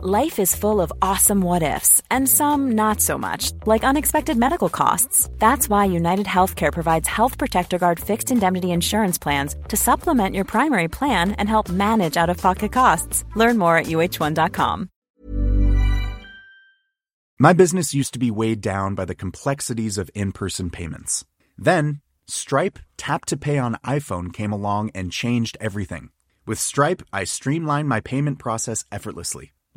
Life is full of awesome what ifs, and some not so much, like unexpected medical costs. That's why United Healthcare provides Health Protector Guard fixed indemnity insurance plans to supplement your primary plan and help manage out of pocket costs. Learn more at uh1.com. My business used to be weighed down by the complexities of in person payments. Then, Stripe Tap to Pay on iPhone came along and changed everything. With Stripe, I streamlined my payment process effortlessly.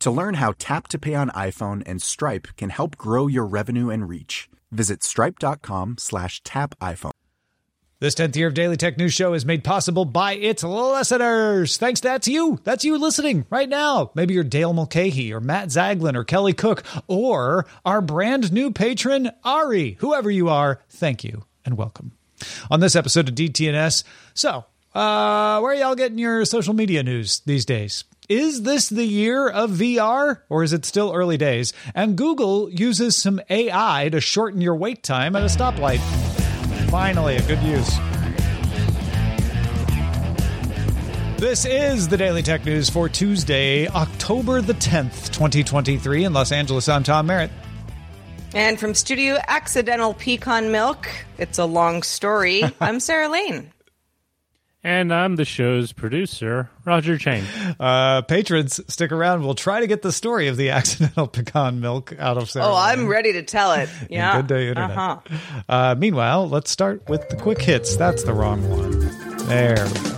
To learn how Tap to Pay on iPhone and Stripe can help grow your revenue and reach, visit stripe.com slash tap iPhone. This 10th year of Daily Tech News Show is made possible by its listeners. Thanks, that's you. That's you listening right now. Maybe you're Dale Mulcahy or Matt Zaglin or Kelly Cook or our brand new patron, Ari. Whoever you are, thank you and welcome. On this episode of DTNS, so uh, where are y'all getting your social media news these days? Is this the year of VR or is it still early days? And Google uses some AI to shorten your wait time at a stoplight. Finally, a good use. This is the Daily Tech News for Tuesday, October the 10th, 2023 in Los Angeles. I'm Tom Merritt. And from Studio Accidental Pecan Milk, it's a long story. I'm Sarah Lane. And I'm the show's producer, Roger Chang. Uh, patrons, stick around. We'll try to get the story of the accidental pecan milk out of Sarah. Oh, I'm ready to tell it. Yeah. Good day, Internet. Uh-huh. Uh, meanwhile, let's start with the quick hits. That's the wrong one. There we go.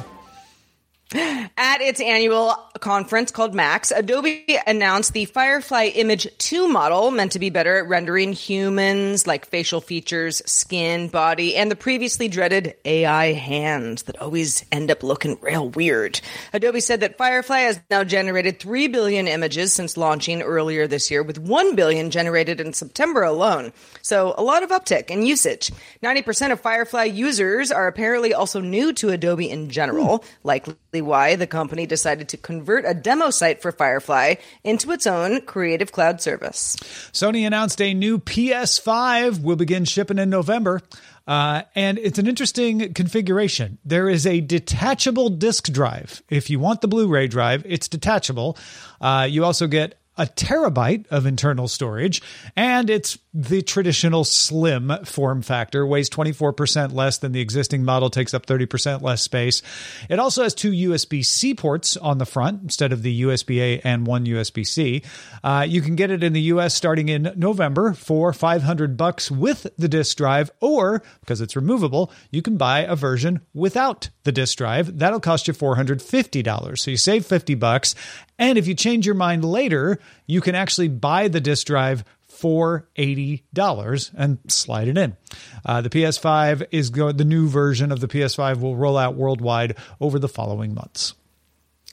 At its annual conference called Max, Adobe announced the Firefly Image 2 model, meant to be better at rendering humans like facial features, skin, body, and the previously dreaded AI hands that always end up looking real weird. Adobe said that Firefly has now generated 3 billion images since launching earlier this year, with 1 billion generated in September alone. So a lot of uptick in usage. 90% of Firefly users are apparently also new to Adobe in general, hmm. likely why the company decided to convert a demo site for Firefly into its own Creative Cloud service. Sony announced a new PS5 will begin shipping in November. Uh, and it's an interesting configuration. There is a detachable disk drive. If you want the Blu ray drive, it's detachable. Uh, you also get a terabyte of internal storage, and it's the traditional slim form factor, weighs 24% less than the existing model, takes up 30% less space. It also has two USB C ports on the front instead of the USB A and one USB C. Uh, you can get it in the US starting in November for 500 bucks with the disk drive, or because it's removable, you can buy a version without the disk drive. That'll cost you $450. So you save 50 bucks. And if you change your mind later, you can actually buy the disk drive for $80 and slide it in. Uh, the PS5 is go- the new version of the PS5 will roll out worldwide over the following months.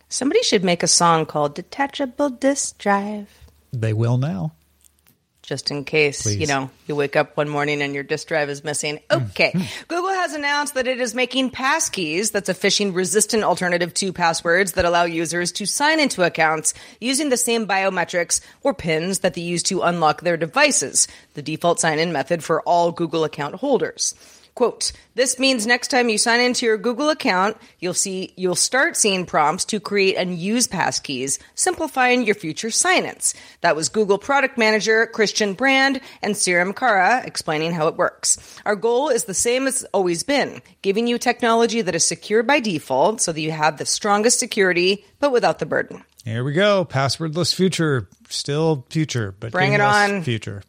Somebody should make a song called Detachable Disk Drive. They will now just in case Please. you know you wake up one morning and your disk drive is missing. Hmm. Okay, hmm. Google has announced that it is making passkeys. That's a phishing resistant alternative to passwords that allow users to sign into accounts using the same biometrics or pins that they use to unlock their devices. The default sign in method for all Google account holders. Quote, this means next time you sign into your Google account, you'll see you'll start seeing prompts to create and use passkeys, simplifying your future sign-ins. That was Google product manager Christiaan Brand and Sriram Karra explaining how it works. Our goal is the same as always been, giving you technology that is secure by default so that you have the strongest security but without the burden. Here we go. Passwordless future. Still future, but Bring it on. future.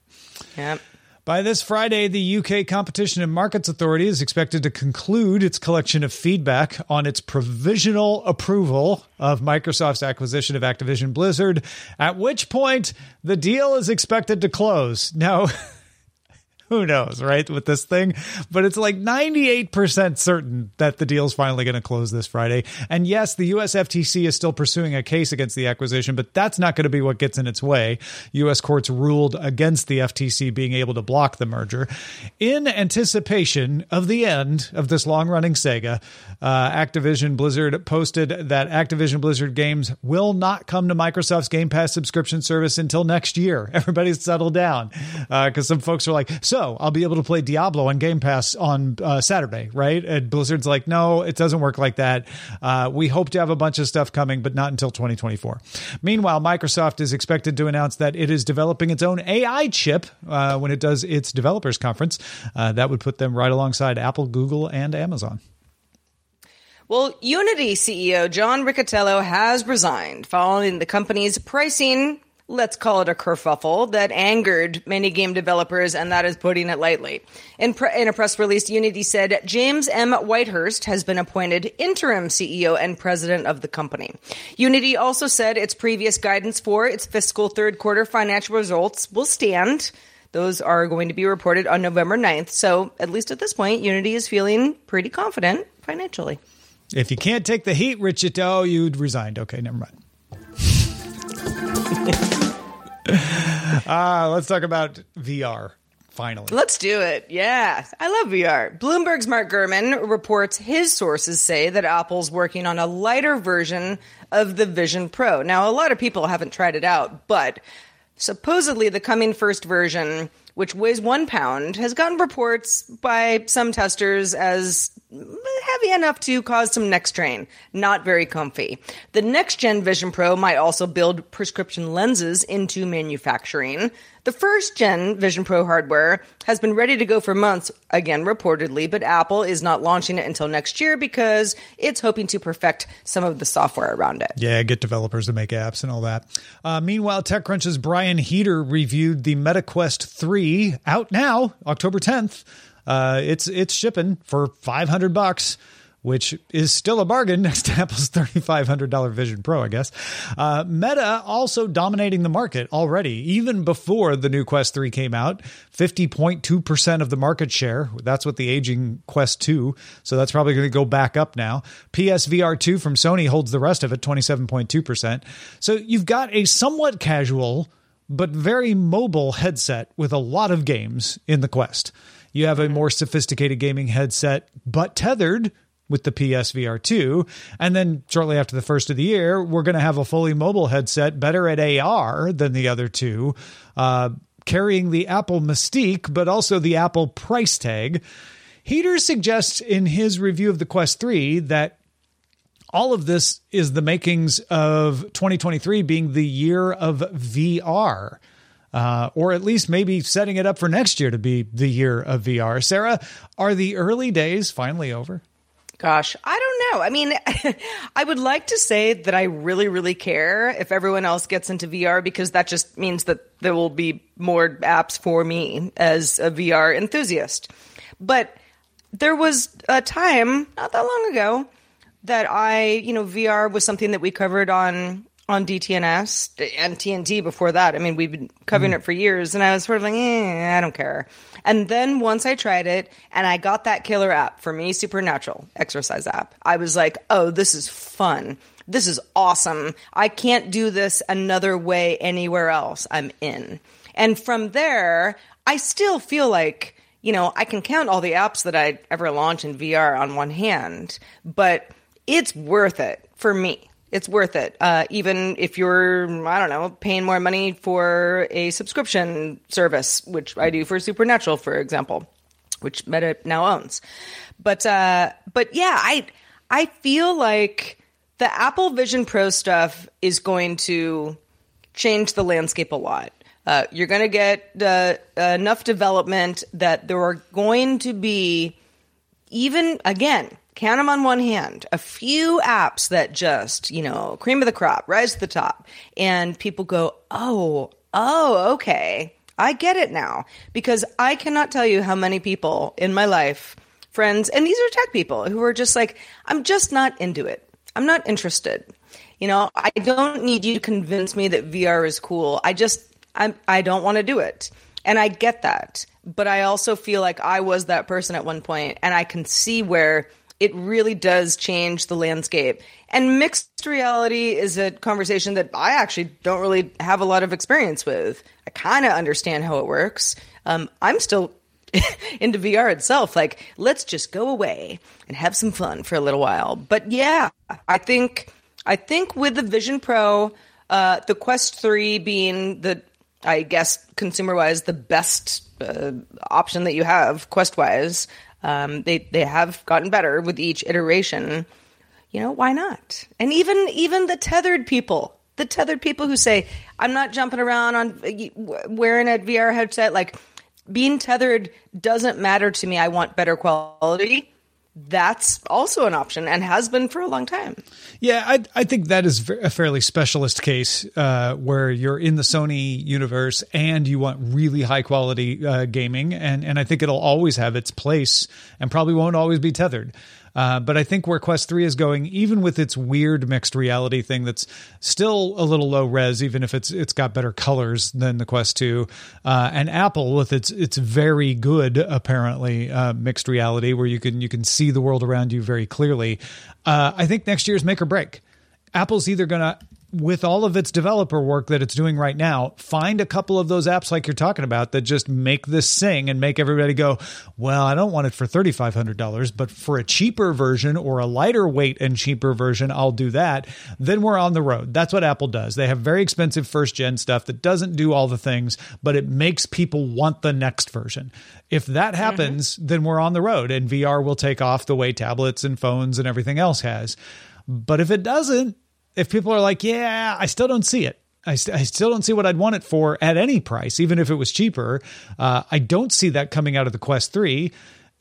Yep. By this Friday, the UK Competition and Markets Authority is expected to conclude its collection of feedback on its provisional approval of Microsoft's acquisition of Activision Blizzard, at which point the deal is expected to close. Now, who knows, right? With this thing, but it's like 98% certain that the deal's finally going to close this Friday. And yes, the US FTC is still pursuing a case against the acquisition, but that's not going to be what gets in its way. US courts ruled against the FTC being able to block the merger. In anticipation of the end of this long running saga, uh, Activision Blizzard posted that Activision Blizzard games will not come to Microsoft's Game Pass subscription service until next year. Everybody's settled down because uh, some folks are like, so so I'll be able to play Diablo on Game Pass on uh, Saturday, right? And Blizzard's like, no, it doesn't work like that. Uh, we hope to have a bunch of stuff coming, but not until 2024. Meanwhile, Microsoft is expected to announce that it is developing its own AI chip uh, when it does its developers conference. Uh, that would put them right alongside Apple, Google, and Amazon. Well, Unity CEO John Riccitiello has resigned following the company's pricing let's call it a kerfuffle that angered many game developers, and that is putting it lightly. In, pre- in, a press release, Unity said James M. Whitehurst has been appointed interim CEO and president of the company. Unity also said its previous guidance for its fiscal third quarter financial results will stand. Those are going to be reported on November 9th. So, at least at this point, Unity is feeling pretty confident financially. If you can't take the heat, Richard, oh, you'd resigned. Okay, never mind. uh, let's talk about VR. Finally. Let's do it. Yeah. I love VR. Bloomberg's Mark Gurman reports his sources say that Apple's working on a lighter version of the Vision Pro. Now, a lot of people haven't tried it out, but supposedly the coming first version which weighs one pound, has gotten reports by some testers as heavy enough to cause some neck strain. Not very comfy. The next gen Vision Pro might also build prescription lenses into manufacturing. The first gen Vision Pro hardware has been ready to go for months, again, reportedly, but Apple is not launching it until next year because it's hoping to perfect some of the software around it. Yeah, get developers to make apps and all that. Uh, meanwhile, TechCrunch's Brian Heater reviewed the MetaQuest 3 out now, October 10th. Uh, it's it's shipping for 500 bucks which is still a bargain next to Apple's $3,500 Vision Pro, I guess. Uh, Meta also dominating the market already, even before the new Quest 3 came out. 50.2% of the market share. That's what the aging Quest 2. So that's probably going to go back up now. PSVR 2 from Sony holds the rest of it, 27.2%. So you've got a somewhat casual, but very mobile headset with a lot of games in the Quest. You have a more sophisticated gaming headset, but tethered with the PSVR 2. And then shortly after the first of the year, we're going to have a fully mobile headset, better at AR than the other two, uh, carrying the Apple Mystique, but also the Apple price tag. Heater suggests in his review of the Quest 3 that all of this is the makings of 2023 being the year of VR. Uh, or at least maybe setting it up for next year to be the year of VR. Sarah, are the early days finally over? Gosh, I don't know. I mean, I would like to say that I really, really care if everyone else gets into VR because that just means that there will be more apps for me as a VR enthusiast. But there was a time not that long ago that I, you know, VR was something that we covered on on DTNS and TNT before that. I mean, we've been covering mm. it for years, and I was sort of like, eh, I don't care. And then once I tried it and I got that killer app for me, Supernatural exercise app, I was like, oh, this is fun. This is awesome. I can't do this another way anywhere else. I'm in. And from there, I still feel like, you know, I can count all the apps that I ever launch in VR on one hand, but it's worth it for me it's worth it. Uh, even if you're, I don't know, paying more money for a subscription service, which I do for Supernatural, for example, which Meta now owns. But uh, but yeah, I I feel like the Apple Vision Pro stuff is going to change the landscape a lot. Uh, you're going to get uh, enough development that there are going to be even again count them on one hand, a few apps that just, you know, cream of the crop, rise to the top. And people go, oh, oh, okay. I get it now. Because I cannot tell you how many people in my life, friends, and these are tech people who are just like, I'm just not into it. I'm not interested. You know, I don't need you to convince me that VR is cool. I just, I'm, I don't want to do it. And I get that. But I also feel like I was that person at one point, and I can see where it really does change the landscape. And mixed reality is a conversation that I actually don't really have a lot of experience with. I kind of understand how it works. Um, I'm still into VR itself. Like, let's just go away and have some fun for a little while. But yeah, I think I think with the Vision Pro, uh, the Quest Three being the I guess consumer wise the best uh, option that you have quest wise. Um, they they have gotten better with each iteration. You know why not? And even even the tethered people, the tethered people who say I'm not jumping around on wearing a VR headset, like being tethered doesn't matter to me. I want better quality that's also an option and has been for a long time. Yeah, I, I think that is a fairly specialist case uh, where you're in the Sony universe and you want really high quality uh, gaming, and and I think it'll always have its place and probably won't always be tethered. Uh, but I think where Quest 3 is going, even with its weird mixed reality thing that's still a little low res, even if it's it's got better colors than the Quest 2, uh, and Apple with its its very good apparently uh, mixed reality where you can you can see the world around you very clearly. Uh, I think next year's make or break. Apple's either going to with all of its developer work that it's doing right now, find a couple of those apps like you're talking about that just make this sing and make everybody go, well, I don't want it for $3,500, but for a cheaper version or a lighter weight and cheaper version, I'll do that. Then we're on the road. That's what Apple does. They have very expensive first gen stuff that doesn't do all the things, but it makes people want the next version. If that mm-hmm. happens, mm-hmm. then we're on the road and VR will take off the way tablets and phones and everything else has. But if it doesn't, if people are like, yeah, I still don't see it. I, st- I, still don't see what I'd want it for at any price, even if it was cheaper. Uh, I don't see that coming out of the Quest 3.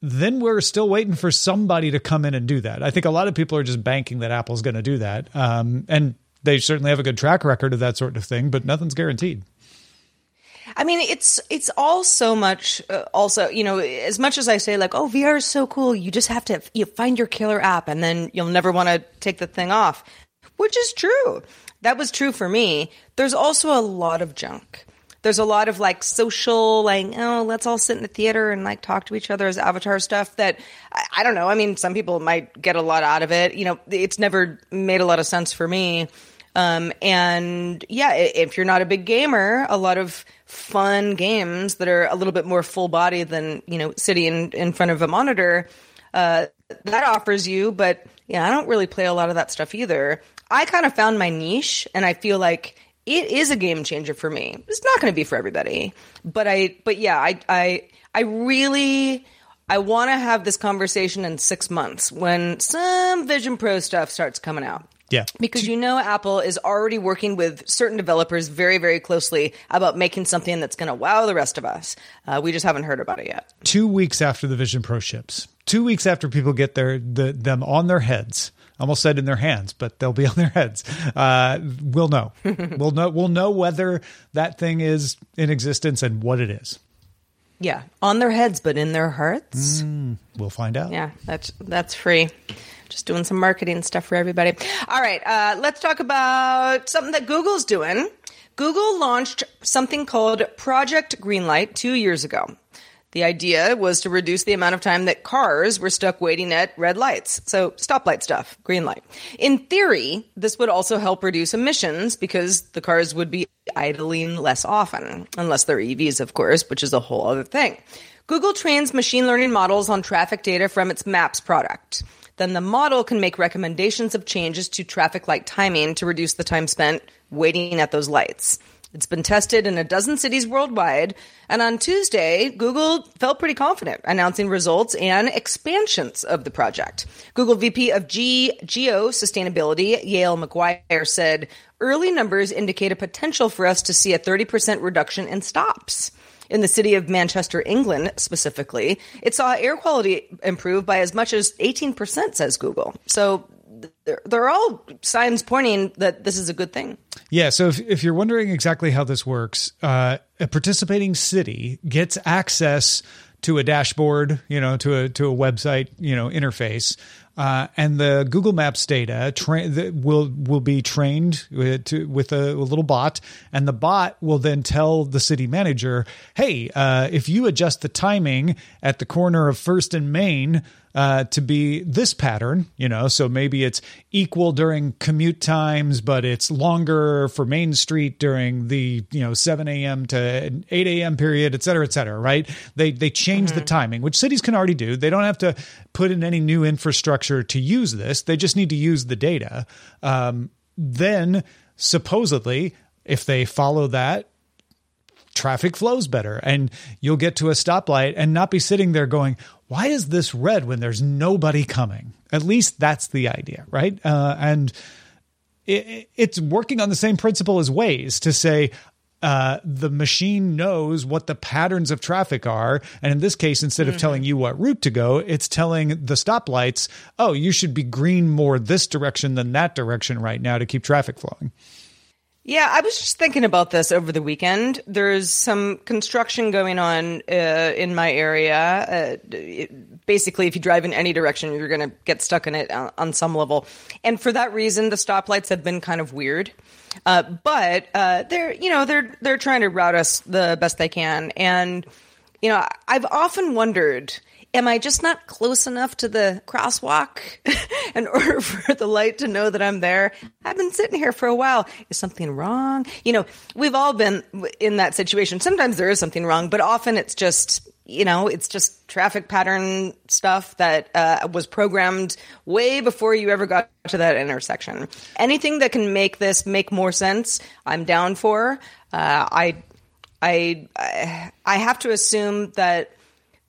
Then we're still waiting for somebody to come in and do that. I think a lot of people are just banking that Apple's going to do that. Um, and they certainly have a good track record of that sort of thing, but nothing's guaranteed. I mean, it's it's all so much. Uh, also, you know, as much as I say like, oh, VR is so cool, you just have to you find your killer app, and then you'll never want to take the thing off which is true. That was true for me. There's also a lot of junk. There's a lot of like social, like, oh, let's all sit in the theater and like talk to each other as avatar stuff that I, I don't know. I mean, some people might get a lot out of it. You know, it's never made a lot of sense for me. Um, and yeah, if you're not a big gamer, a lot of fun games that are a little bit more full body than, you know, sitting in, in front of a monitor, uh, that offers you. But yeah, I don't really play a lot of that stuff either. I kind of found my niche and I feel like it is a game changer for me. It's not going to be for everybody, but I but yeah, I I I really I want to have this conversation in 6 months when some Vision Pro stuff starts coming out. Yeah. Because you know Apple is already working with certain developers very, very closely about making something that's going to wow the rest of us. Uh, we just haven't heard about it yet. Two weeks after the Vision Pro ships, two weeks after people get their the, them on their heads, almost said in their hands, but they'll be on their heads. Uh, we'll know. we'll know. We'll know whether that thing is in existence and what it is. Yeah, on their heads, but in their hearts. Mm, we'll find out. Yeah, that's that's free. Just doing some marketing stuff for everybody. All right, uh, let's talk about something that Google's doing. Google launched something called Project Green Light two years ago. The idea was to reduce the amount of time that cars were stuck waiting at red lights. So stoplight stuff, green light. In theory, this would also help reduce emissions because the cars would be idling less often, unless they're EVs, of course, which is a whole other thing. Google trains machine learning models on traffic data from its Maps product. Then the model can make recommendations of changes to traffic light timing to reduce the time spent waiting at those lights. It's been tested in a dozen cities worldwide. And on Tuesday, Google felt pretty confident announcing results and expansions of the project. Google VP of G- Geo Sustainability, Yael Maguire, said early numbers indicate a potential for us to see a 30% reduction in stops. In the city of Manchester, England specifically, it saw air quality improve by as much as 18%, says Google. So they're, they're all signs pointing that this is a good thing. Yeah. So if, if you're wondering exactly how this works, uh, a participating city gets access to a dashboard, you know, to a to a website, you know, interface, uh, and the Google Maps data tra- will will be trained with, to, with a, a, little bot, and the bot will then tell the city manager, "Hey, uh, if you adjust the timing at the corner of First and Main uh, to be this pattern, you know, so maybe it's equal during commute times, but it's longer for Main Street during the you know 7 a.m. to 8 a.m. period, et cetera, et cetera. Right? They they change mm-hmm. the timing, which cities can already do. They don't have to put in any new infrastructure to use this. They just need to use the data. Um, then supposedly, if they follow that traffic flows better and you'll get to a stoplight and not be sitting there going why is this red when there's nobody coming? At least that's the idea, right? Uh, and it, it's working on the same principle as Waze to say, uh, the machine knows what the patterns of traffic are. And in this case, instead of mm-hmm. telling you what route to go, it's telling the stoplights, oh, you should be green more this direction than that direction right now to keep traffic flowing. Yeah, I was just thinking about this over the weekend. There's some construction going on uh, in my area. Uh, it, basically, if you drive in any direction, you're going to get stuck in it on, on, some level. And for that reason, the stoplights have been kind of weird. Uh, but uh, they're, you know, they're they're trying to route us the best they can. And you know, I've often wondered am I just not close enough to the crosswalk in order for the light to know that I'm there? I've been sitting here for a while. Is something wrong? You know, we've all been in that situation. Sometimes there is something wrong, but often it's just, you know, it's just traffic pattern stuff that uh, was programmed way before you ever got to that intersection. Anything that can make this make more sense, I'm down for. Uh, I, I, I have to assume that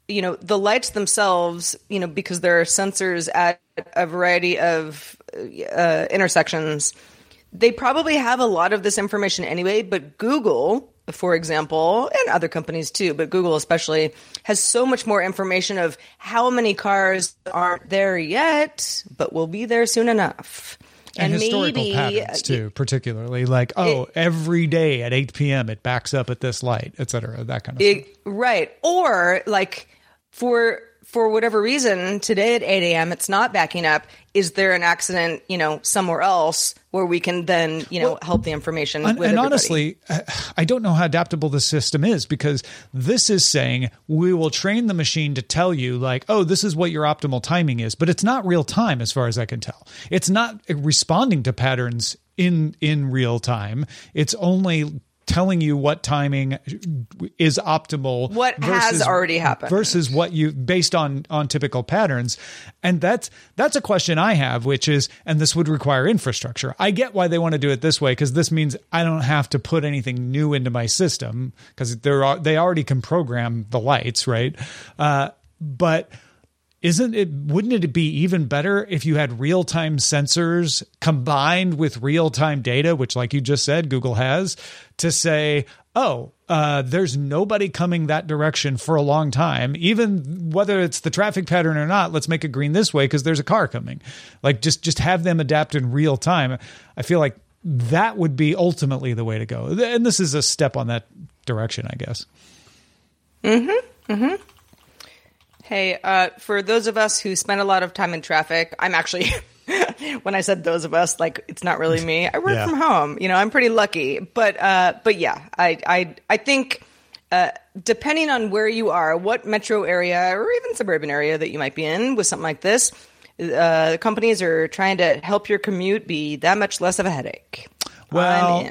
you know the lights themselves you know because there are sensors at a variety of uh, intersections they probably have a lot of this information anyway but google for example and other companies too but google especially has so much more information of how many cars aren't there yet but will be there soon enough and, and historical maybe, patterns too, particularly like oh, it, every day at eight p.m. it backs up at this light, et cetera, that kind of it. Right, or like for for whatever reason today at 8 a.m. it's not backing up. Is there an accident, you know, somewhere else where we can then, you know, well, help the information? And, and honestly, I don't know how adaptable the system is because this is saying we will train the machine to tell you like, oh, this is what your optimal timing is, but it's not real time as far as I can tell. It's not responding to patterns in in real time. It's only telling you what timing is optimal what versus, has already happened. versus what you based on on typical patterns. And that's that's a question i have which is and this would require infrastructure. I get why they want to do it this way because this means i don't have to put anything new into my system because they're they already can program the lights right? Uh, but isn't it wouldn't it be even better if you had real-time sensors combined with real-time data which like you just said google has to say oh uh, there's nobody coming that direction for a long time. Even whether it's the traffic pattern or not let's make it green this way because there's a car coming. Like just just have them adapt in real time. I feel like that would be ultimately the way to go. And this is a step on that direction i guess. Mm-hmm. Mm-hmm Hey, uh, for those of us who spend a lot of time in traffic, I'm actually, when I said those of us, like it's not really me. I work yeah. from home. You know, I'm pretty lucky. But, uh, but yeah, I, I, I think, uh, depending on where you are, what metro area or even suburban area that you might be in with something like this, uh, companies are trying to help your commute be that much less of a headache. Well,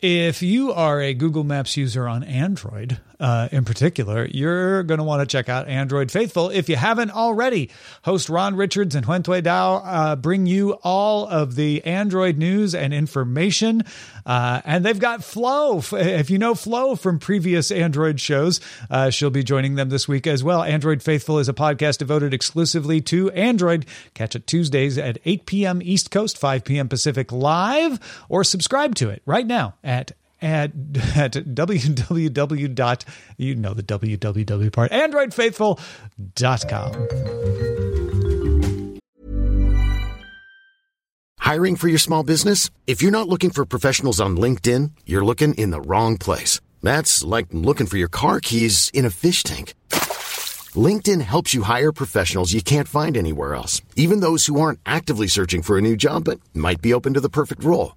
if you are a Google Maps user on Android, uh, in particular, you're going to want to check out Android Faithful if you haven't already. Host Ron Richards and Huyen Tue Dao uh, bring you all of the Android news and information. Uh, and they've got Flo. If you know Flo from previous Android shows, uh, she'll be joining them this week as well. Android Faithful is a podcast devoted exclusively to Android. Catch it Tuesdays at 8 p.m. East Coast, 5 p.m. Pacific live, or subscribe to it right now at at, at www. dot you know the www part androidfaithful.com Hiring for your small business? If you're not looking for professionals on LinkedIn, you're looking in the wrong place. That's like looking for your car keys in a fish tank. LinkedIn helps you hire professionals you can't find anywhere else, even those who aren't actively searching for a new job but might be open to the perfect role.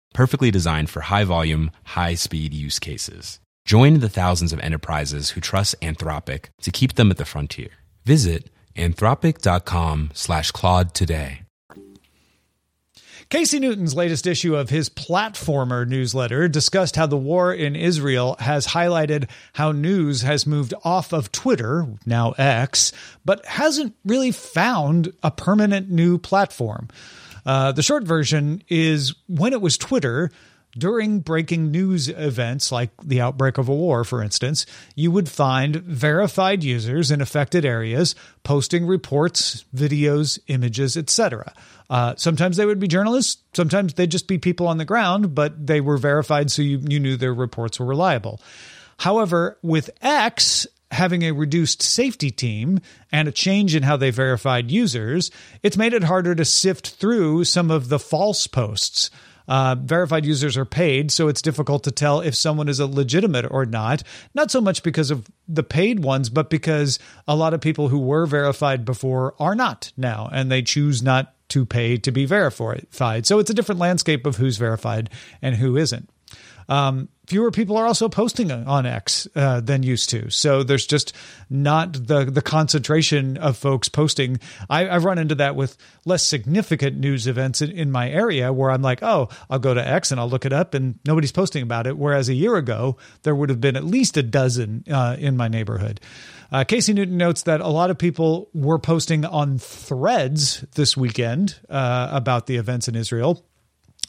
perfectly designed for high volume, high speed use cases. Join the thousands of enterprises who trust Anthropic to keep them at the frontier. Visit anthropic.com slash Claude today. Casey Newton's latest issue of his Platformer newsletter discussed how the war in Israel has highlighted how news has moved off of Twitter, now X, but hasn't really found a permanent new platform. Uh, the short version is when it was Twitter, during breaking news events like the outbreak of a war, for instance, you would find verified users in affected areas posting reports, videos, images, etc. Uh, sometimes they would be journalists, sometimes they'd just be people on the ground, but they were verified so you, you knew their reports were reliable. However, with X, having a reduced safety team and a change in how they verified users, it's made it harder to sift through some of the false posts. Uh, verified users are paid, so it's difficult to tell if someone is a legitimate or not. Not so much because of the paid ones, but because a lot of people who were verified before are not now, and they choose not to pay to be verified. So it's a different landscape of who's verified and who isn't. Um, fewer people are also posting on X uh, than used to. So there's just not the the concentration of folks posting. I, have run into that with less significant news events in, in, my area where I'm like, oh, I'll go to X and I'll look it up, and nobody's posting about it. Whereas a year ago, there would have been at least a dozen uh, in my neighborhood. Uh, Casey Newton notes that a lot of people were posting on threads this weekend uh, about the events in Israel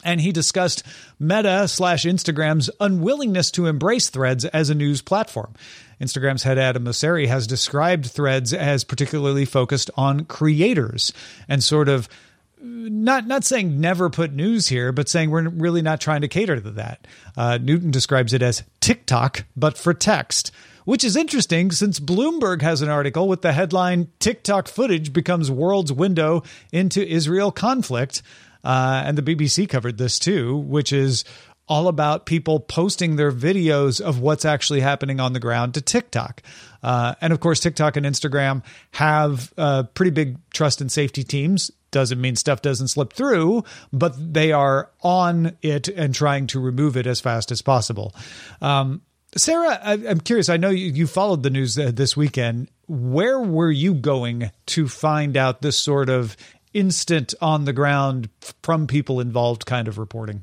and he discussed Meta slash Instagram's unwillingness to embrace Threads as a news platform. Instagram's head Adam Mosseri has described Threads as particularly focused on creators and sort of not not saying never put news here, but saying we're really not trying to cater to that. Uh, Newton describes it as TikTok, but for text, which is interesting since Bloomberg has an article with the headline "TikTok footage becomes world's window into Israel conflict." Uh, and the BBC covered this too, which is all about people posting their videos of what's actually happening on the ground to TikTok. Uh, and of course, TikTok and Instagram have uh, pretty big trust and safety teams. Doesn't mean stuff doesn't slip through, but they are on it and trying to remove it as fast as possible. Um, Sarah, I, am curious. I know you, you followed the news uh, this weekend. Where were you going to find out this sort of instant on the ground from people involved kind of reporting?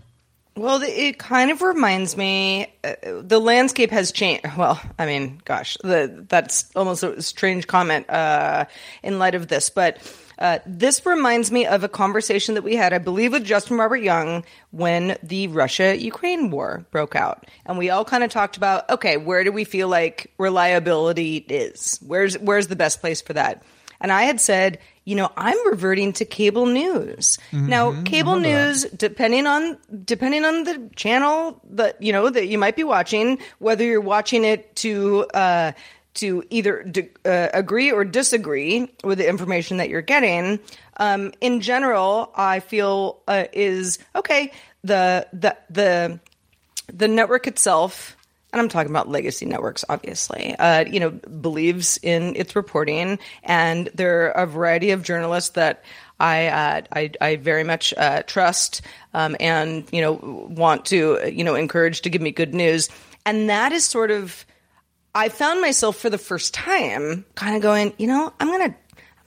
Well, it kind of reminds me. Uh, the landscape has changed. Well, I mean, gosh, the, that's almost a strange comment uh, in light of this, but uh, this reminds me of a conversation that we had, I believe, with Justin Robert Young when the Russia Ukraine war broke out. And we all kind of talked about, okay, where do we feel like reliability is? Where's, where's the best place for that? and I had said, you know, I'm reverting to cable news. Now, cable news, depending on depending on the channel that you know that you might be watching, whether you're watching it to uh, to either d- uh, agree or disagree with the information that you're getting. Um, in general, I feel uh, is okay. The the the the network itself, and I'm talking about legacy networks, obviously, uh, you know, believes in its reporting, and there are a variety of journalists that I uh, I, I very much uh, trust um, and you know want to you know encourage to give me good news, and that is sort of I found myself for the first time kind of going, you know, I'm I'm gonna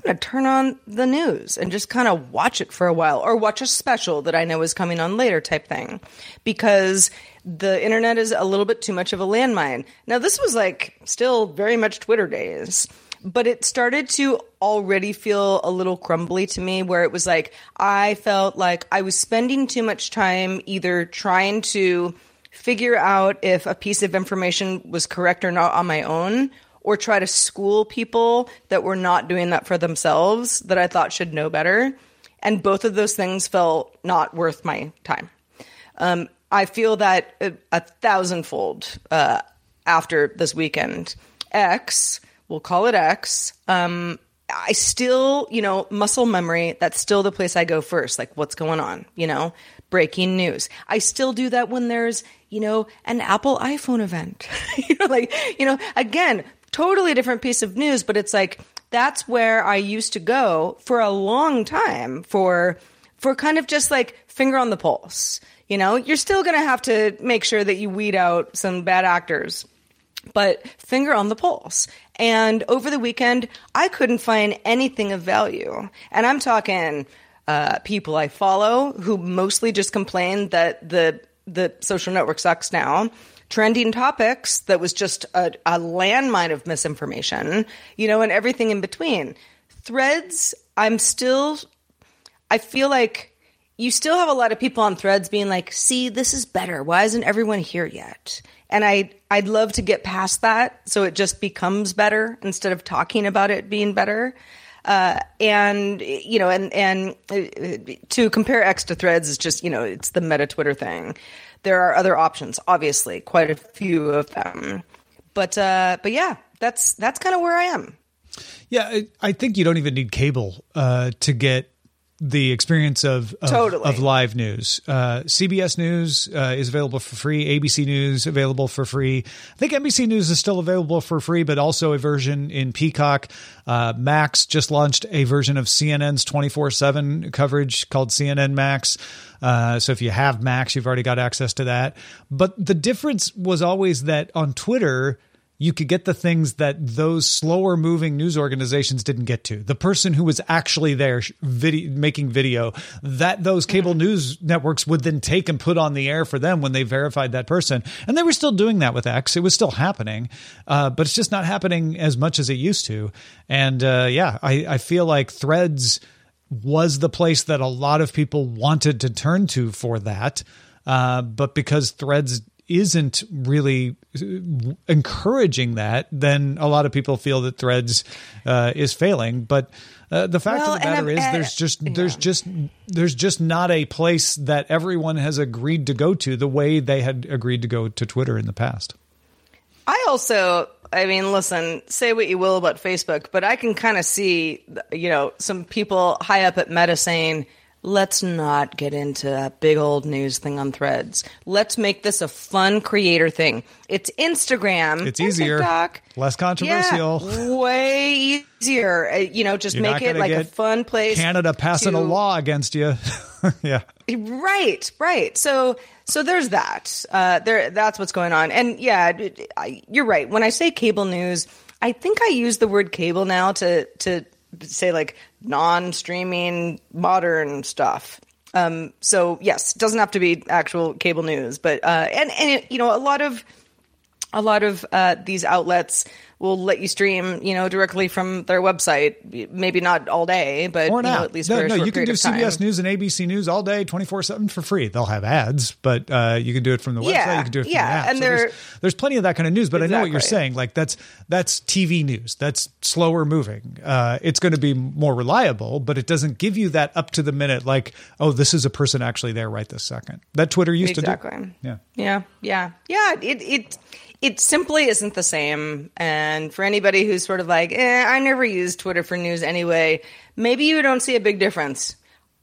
Uh, turn on the news and just kind of watch it for a while, or watch a special that I know is coming on later, type thing, because the internet is a little bit too much of a landmine. Now, this was like still very much Twitter days, but it started to already feel a little crumbly to me, where it was like I felt like I was spending too much time either trying to figure out if a piece of information was correct or not on my own, or try to school people that were not doing that for themselves that I thought should know better. And both of those things felt not worth my time. Um, I feel that a, a thousandfold uh, after this weekend. X, we'll call it X. Um, I still, you know, muscle memory, that's still the place I go first. Like, what's going on? You know, breaking news. I still do that when there's, you know, an Apple iPhone event. you know, like, you know, again, totally different piece of news, but it's like, that's where I used to go for a long time for, for kind of just like finger on the pulse. You know, you're still going to have to make sure that you weed out some bad actors but finger on the pulse. And over the weekend, I couldn't find anything of value. And I'm talking uh, people I follow who mostly just complain that the the social network sucks now. Trending topics that was just a, a landmine of misinformation, you know, and everything in between. Threads, I'm still, I feel like you still have a lot of people on threads being like, see, this is better. Why isn't everyone here yet? And I, I'd love to get past that so it just becomes better instead of talking about it being better. Uh, and you know, and and uh, to compare X to Threads is just you know it's the meta Twitter thing. There are other options, obviously, quite a few of them. But uh, but yeah, that's that's kind of where I am. Yeah, I- think you don't even need cable uh, to get the experience of of, Totally. of live news. Uh, CBS News uh, is available for free. ABC News available for free. I think NBC News is still available for free, but also a version in Peacock. Uh, Max just launched a version of CNN's twenty four seven coverage called CNN Max. Uh, so if you have Max, you've already got access to that. But the difference was always that on Twitter you could get the things that those slower moving news organizations didn't get to. The person who was actually there video, making video that those cable news networks would then take and put on the air for them when they verified that person. And they were still doing that with X. It was still happening, uh, but it's just not happening as much as it used to. And uh, yeah, I, I feel like threads was the place that a lot of people wanted to turn to for that. Uh, but because threads isn't really uh, encouraging that, then a lot of people feel that Threads uh, is failing. But uh, the fact Well, of the matter is, there's just there's just there's just not a place that everyone has agreed to go to the way they had agreed to go to Twitter in the past. I also, I mean, listen, say what you will about Facebook, but I can kind of see, you know, some people high up at Meta saying, let's not get into that big old news thing on threads. Let's make this a fun creator thing. It's Instagram. It's easier, TikTok. less controversial. Yeah, way easier. Uh, you know, just You're make it like a fun place. Canada passing a law against you. yeah. Right, right. So, so there's that. Uh, there, that's what's going on. And yeah, I, you're right. When I say cable news, I think I use the word cable now to to say like non-streaming modern stuff. Um, so yes, doesn't have to be actual cable news, but uh, and and it, you know a lot of a lot of uh, these outlets will let you stream, you know, directly from their website. Maybe not all day, but or you now. know, at least no, for a no, you can do. CBS News and ABC News all day, twenty four seven for free. They'll have ads, but uh, you can do it from the website. Yeah, you can do it from yeah, the app. and So there's, there's plenty of that kind of news. But I know what you're saying. Like that's that's TV news. That's slower moving. Uh, it's going to be more reliable, but it doesn't give you that up to the minute. Like, oh, this is a person actually there right this second. That Twitter used to do. Exactly. Yeah. Yeah, yeah, yeah. It it it simply isn't the same. And for anybody who's sort of like, eh, I never use Twitter for news anyway, maybe you don't see a big difference.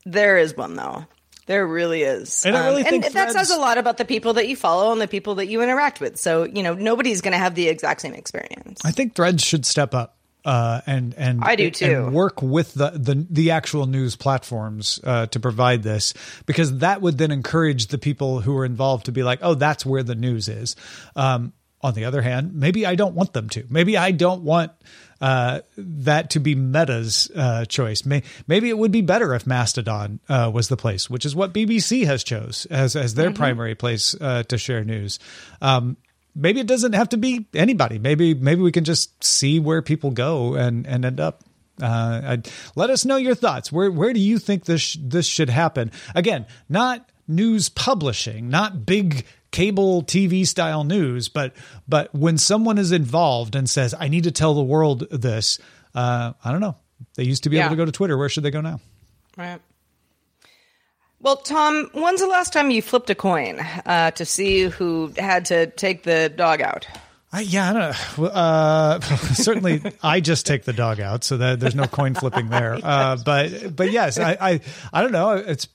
There is one though. There really is. Um, And I really and think that says a lot about the people that you follow and the people that you interact with. So, you know, nobody's going to have the exact same experience. I think Threads should step up uh, and and I do and too. work with the the, the actual news platforms uh, to provide this because that would then encourage the people who are involved to be like, oh, that's where the news is. Um, on the other hand, maybe I don't want them to. Maybe I don't want uh, that to be Meta's uh, choice. May, maybe it would be better if Mastodon uh, was the place, which is what BBC has chose as as their primary place uh, to share news. Um, maybe it doesn't have to be anybody. Maybe maybe we can just see where people go and and end up. Uh, I'd, let us know your thoughts. Where where do you think this this should happen? Again, not news publishing, not big cable TV style news, but but when someone is involved and says, "I need to tell the world this," uh, I don't know. They used to be Yeah. able to go to Twitter. Where should they go now? Right. Well, Tom, when's the last time you flipped a coin uh, to see who had to take the dog out? I, yeah, I don't know. Uh, certainly, I just take the dog out, so that there's no coin flipping there. Uh, but but yes, I, I I don't know. It's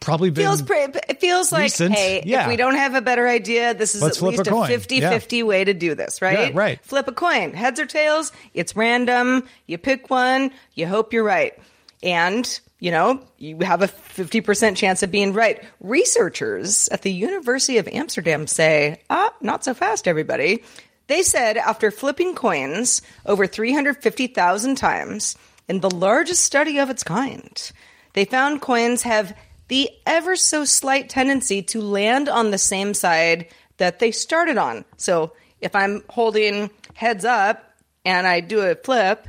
probably been feels pretty, it feels like recent. hey Yeah. if we don't have a better idea this is Let's at least a a, coin. 50-50 way to do this right Yeah, right. flip a coin heads or tails it's random you pick one you hope you're right and you know you have a 50% chance of being right researchers at the university of amsterdam say ah not so fast everybody they said after flipping coins over 350000 times in the largest study of its kind they found coins have the ever so slight tendency to land on the same side that they started on. So if I'm holding heads up and I do a flip,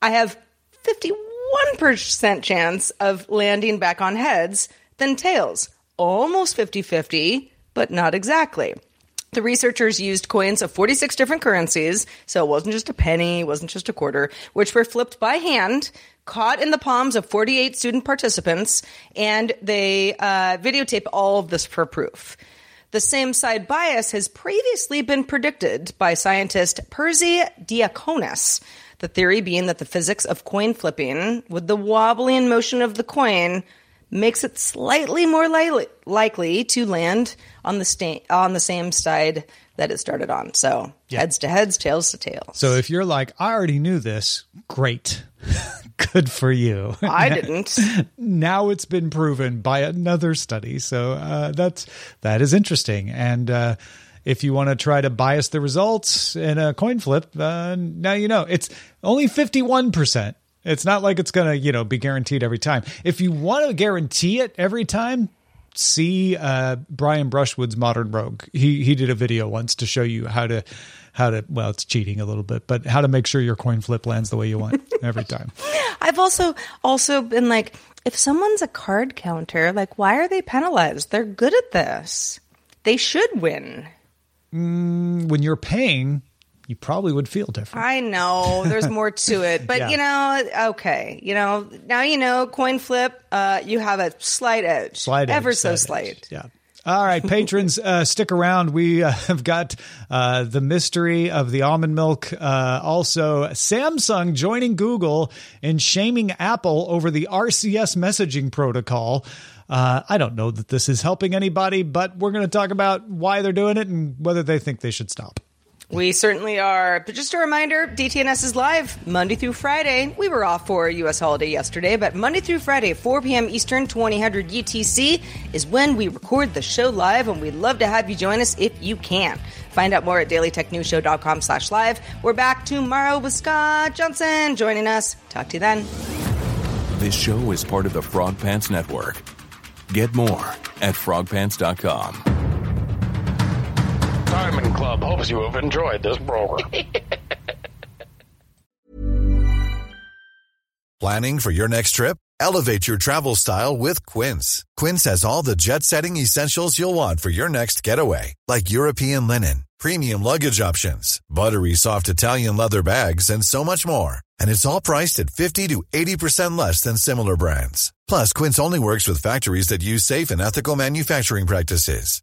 I have 51% chance of landing back on heads than tails. Almost 50 50, but not exactly. The researchers used coins of 46 different currencies, so it wasn't just a penny, it wasn't just a quarter, which were flipped by hand, caught in the palms of 48 student participants, and they uh, videotape all of this for proof. The same side bias has previously been predicted by scientist Persi Diaconis. The theory being that the physics of coin flipping, with the wobbling motion of the coin, makes it slightly more li- likely to land on the sta- on the same side that it started on. So heads to heads, tails to tails. So if you're like, I already knew this, great. Good for you. I didn't. now it's been proven by another study. So uh, that's that is interesting. And uh, if you want to try to bias the results in a coin flip, uh, now you know it's only fifty one percent. It's not like it's going to you know be guaranteed every time. If you want to guarantee it every time. See uh, Brian Brushwood's Modern Rogue. He he did a video once to show you how to how to well it's cheating a little bit, but how to make sure your coin flip lands the way you want every time. I've also also been like, if someone's a card counter, like why are they penalized? They're good at this. They should win. When you're paying, you probably would feel different. I know there's more to it, but Yeah. you know, okay, you know, now you know, coin flip, uh, you have a slight edge, Slight edge, ever so slight edge. Yeah. All right, patrons, uh, stick around. We uh, have got uh, the mystery of the almond milk. Uh, also, Samsung joining Google in shaming Apple over the RCS messaging protocol. Uh, I don't know that this is helping anybody, but we're going to talk about why they're doing it and whether they think they should stop. We certainly are. But just a reminder DTNS is live Monday through Friday. We were off for U.S. holiday yesterday, but Monday through Friday, 4 p.m. Eastern, 2000 UTC, is when we record the show live, and we'd love to have you join us if you can. Find out more at dailytechnewsshow.com slash live. We're back tomorrow with Scott Johnson joining us. Talk to you then. This show is part of the Frog Pants Network. Get more at frogpants.com. Club hopes you have enjoyed this program. Planning for your next trip? Elevate your travel style with Quince. Quince has all the jet setting essentials you'll want for your next getaway, like European linen, premium luggage options, buttery soft Italian leather bags, and so much more. And it's all priced at 50 to 80% less than similar brands. Plus, Quince only works with factories that use safe and ethical manufacturing practices.